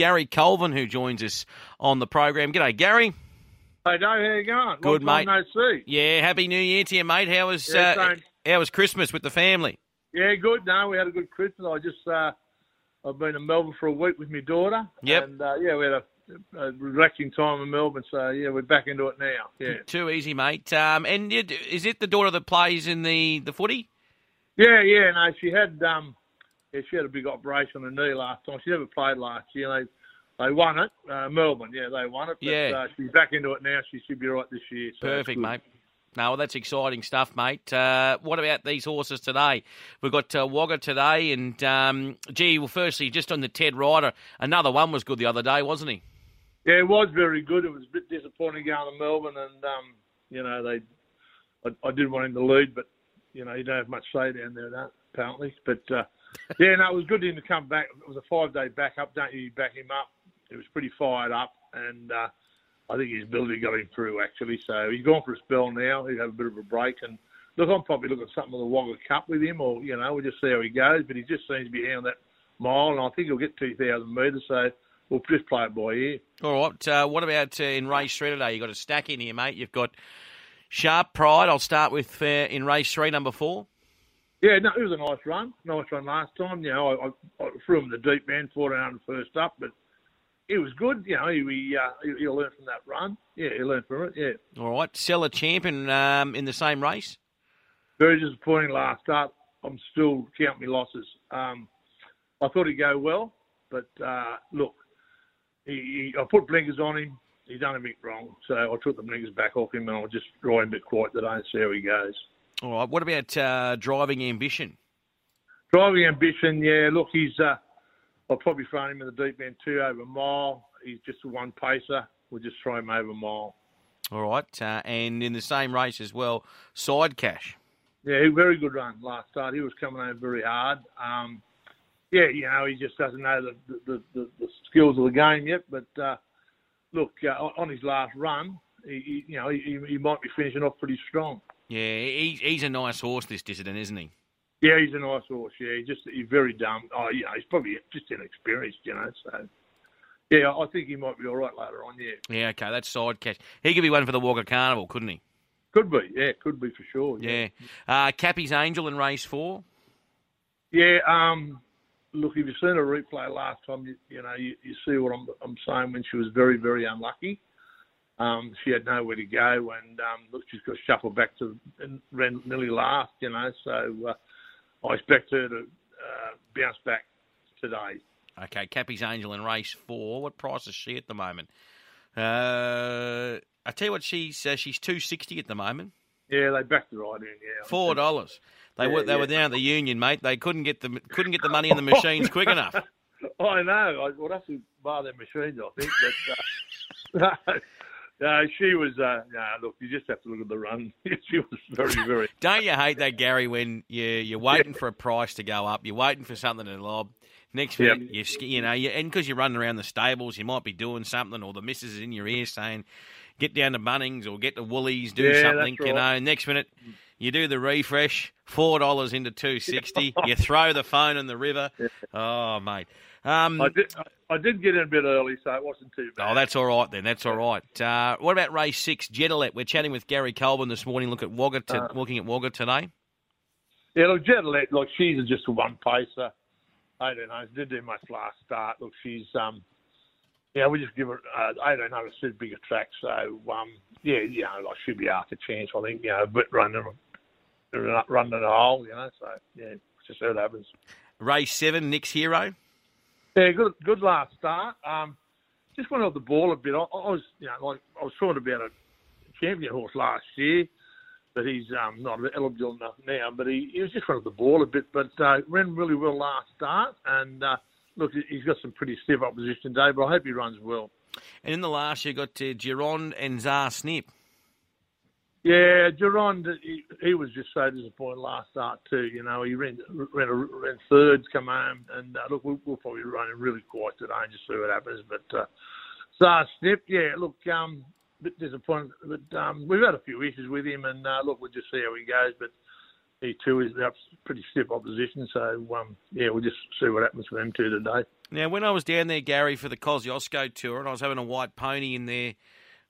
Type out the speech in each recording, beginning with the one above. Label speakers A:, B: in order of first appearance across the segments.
A: Gary Colvin, who joins us on the program. G'day, Gary.
B: Hey, Dave, how are you going?
A: Good,
B: Long
A: mate.
B: No see.
A: Yeah, happy New Year to you, mate. How was
B: Yeah,
A: uh, how was Christmas with the family?
B: Yeah, good. No, we had a good Christmas. I just uh, I've been in Melbourne for a week with my daughter.
A: Yep.
B: And uh, yeah, we had a, a relaxing time in Melbourne. So yeah, we're back into it now. Yeah.
A: Too easy, mate. Um, and you- is it the daughter that plays in the, the footy?
B: Yeah, yeah. No, she had um, yeah, she had a big operation on her knee last time. She never played last year. They they won it. Uh, Melbourne, yeah, they won it. But,
A: Yeah.
B: Uh, she's back into it now. She should be right this year. So
A: Perfect, mate. No, well, that's exciting stuff, mate. Uh, what about these horses today? We've got uh, Wagga today, and um, gee, well, firstly, just on the Ted Ryder, another one was good the other day, wasn't he?
B: Yeah, it was very good. It was a bit disappointing going to Melbourne, and um, you know they, I, I did want him to lead, but you know you don't have much say down there, apparently. But uh, yeah, no, it was good of him to come back. It was a five-day backup. Don't you back him up? It was pretty fired up, and uh, I think his ability got him through actually. So he's gone for a spell now. He'll have a bit of a break, and look, I'm probably looking at something with the Wagga Cup with him, or you know we'll just see how he goes. But he just seems to be down that mile, and I think he'll get 2,000 metres. So we'll just play it by ear.
A: All right. Uh, what about uh, in race three today? You've got a stack in here, mate. You've got Sharp Pride. I'll start with uh, in race three, number four.
B: Yeah, no, it was a nice run. Nice run last time. You know, I, I, I threw him in the deep end, 1400 first up, but it was good. You know, he, uh, he, learn from that run. Yeah, he learned from it. Yeah.
A: All right. Seller Champion um, in the same race.
B: Very disappointing last start. I'm still counting my losses. Um, I thought he'd go well, but uh, look, he, he, I put blinkers on him. He done a bit wrong, so I took the blinkers back off him, and I'll just draw him a bit quiet today and see how he goes.
A: All right. What about uh, Driving Ambition?
B: Driving ambition, yeah. Look, he's. Uh, I'll probably throw him in the deep end too over a mile. He's just a one pacer. We'll just throw him over a mile.
A: All right. Uh, and in the same race as well, Side Cash.
B: Yeah, very good run last start. He was coming over very hard. Um, yeah, you know, he just doesn't know the the, the, the skills of the game yet. But uh, look, uh, on his last run, he, you know he, he might be finishing off pretty strong.
A: Yeah, he's, he's a nice horse, this dissident, isn't he?
B: Yeah, he's a nice horse. Yeah, he's just he's very dumb. Oh, you know, he's probably just inexperienced. You know, so yeah, I think he might be all right later on. Yeah.
A: Yeah, okay, that's Side Cash. He could be one for the Wagga Carnival, couldn't he?
B: Could be, yeah, could be for sure.
A: Yeah. Uh, Cappy's Angel in race four.
B: Yeah. Um, look, if you've seen a replay last time, you, you know you, you see what I'm, I'm saying when she was very, very unlucky. Um, she had nowhere to go, and um, look, she's got shuffled back to and ran nearly last. You know, so uh, I expect her to uh, bounce back today.
A: Okay, Cappy's Angel in race four. What price is she at the moment? Uh, I tell you what, she's uh, she's two sixty at the moment.
B: Yeah, they backed her right in. Yeah,
A: Four dollars. They
B: Yeah,
A: were they
B: yeah.
A: were down at the union, mate. They couldn't get the couldn't get the money in the machines quick enough.
B: I know. I would have to bar their machines, I think. But uh, no, she was. Uh, no, look, you just have to look at the run. she was very, very.
A: Don't you hate that, Gary? When you you're waiting for a price to go up, you're waiting for something to lob. Next
B: Yep.
A: minute, you you know, you, and because you're running around the stables, you might be doing something, or the missus is in your ear saying, "Get down to Bunnings or get to Woolies, do
B: Yeah,
A: something."
B: that's
A: You know, next minute, you do the refresh, four dollars into two sixty. you throw the phone in the river. Oh, mate. Um,
B: I did. I did get in a bit early, so it wasn't too bad.
A: Oh, that's all right then. That's all right. Uh, what about race six, Jetalet? We're chatting with Gary Colvin this morning. Look at Wagga, to,
B: Uh.
A: looking at Wagga today.
B: Yeah, look, Jetlet, look, she's just a one pacer. I don't know. She didn't do much last start. Look, she's um, yeah, we just give her. Uh, I don't know. It's a bigger track, so um, yeah, you know, like she'll be after chance. I think you know, but running, running a hole, you know. So yeah, it's just how it happens.
A: Race seven, Nick's Hero.
B: Yeah, good, good last start. Um, just went off the ball a bit. I, I was, you know, like I was talking about a champion horse last year, but he's um, not eligible enough now. But he, he was just went off the ball a bit, but uh, ran really well last start. And uh, look, he's got some pretty stiff opposition today, but I hope he runs well.
A: And in the last, you got uh, Gironde and Zar Snip.
B: Yeah, Geronde, he, he was just so disappointed last start too. You know, he ran ran, ran thirds, come home, and uh, look, we'll, we'll probably run him really quiet today and just see what happens. But uh, Zar Snip, yeah, look, um, bit disappointed, but um, we've had a few issues with him, and uh, look, we'll just see how he goes. But he too is up pretty stiff opposition. So um, yeah, we'll just see what happens for them two today.
A: Now, when I was down there, Gary, for the Kosciuszko tour, and I was having a white pony in there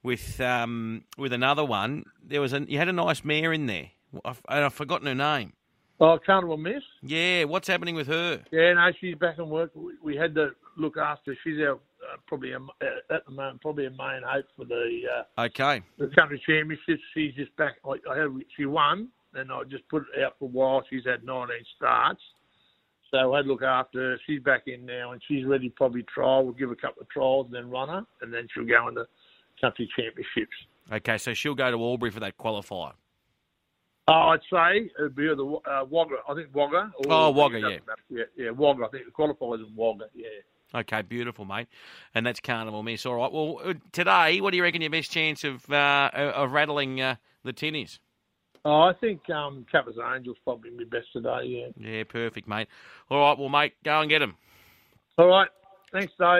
A: with um, with another one, there was a you had a nice mare in there, I've, and I've forgotten her name.
B: Oh, Carnival Miss.
A: Yeah, what's happening with her?
B: Yeah, no, she's back in work. We, had to look after. She's our uh, probably a, uh, at the moment probably a main hope for the uh,
A: Okay,
B: the country championships. She's just back. I, I had she won, and I just put it out for a while. She's had 19 starts, so I had to look after her. She's back in now, and she's ready. Probably trial. We'll give her a couple of trials, and then run her, and then she'll go into country championships.
A: okay, so she'll go to Albury for that qualifier.
B: Oh, I'd say it'd be the uh, Wagga. I think Wagga.
A: Oh, Wagga, yeah.
B: yeah, yeah, Wagga. I think the qualifiers in Wagga. Yeah.
A: Okay, beautiful, mate. And that's Carnival Miss. All right. Well, uh, today, what do you reckon your best chance of uh, of rattling uh, the tin is?
B: Oh, I think um, Kappa's Angels probably be best today. Yeah.
A: Yeah, perfect, mate. All right, well, mate, go and get him.
B: All right. Thanks, Dave.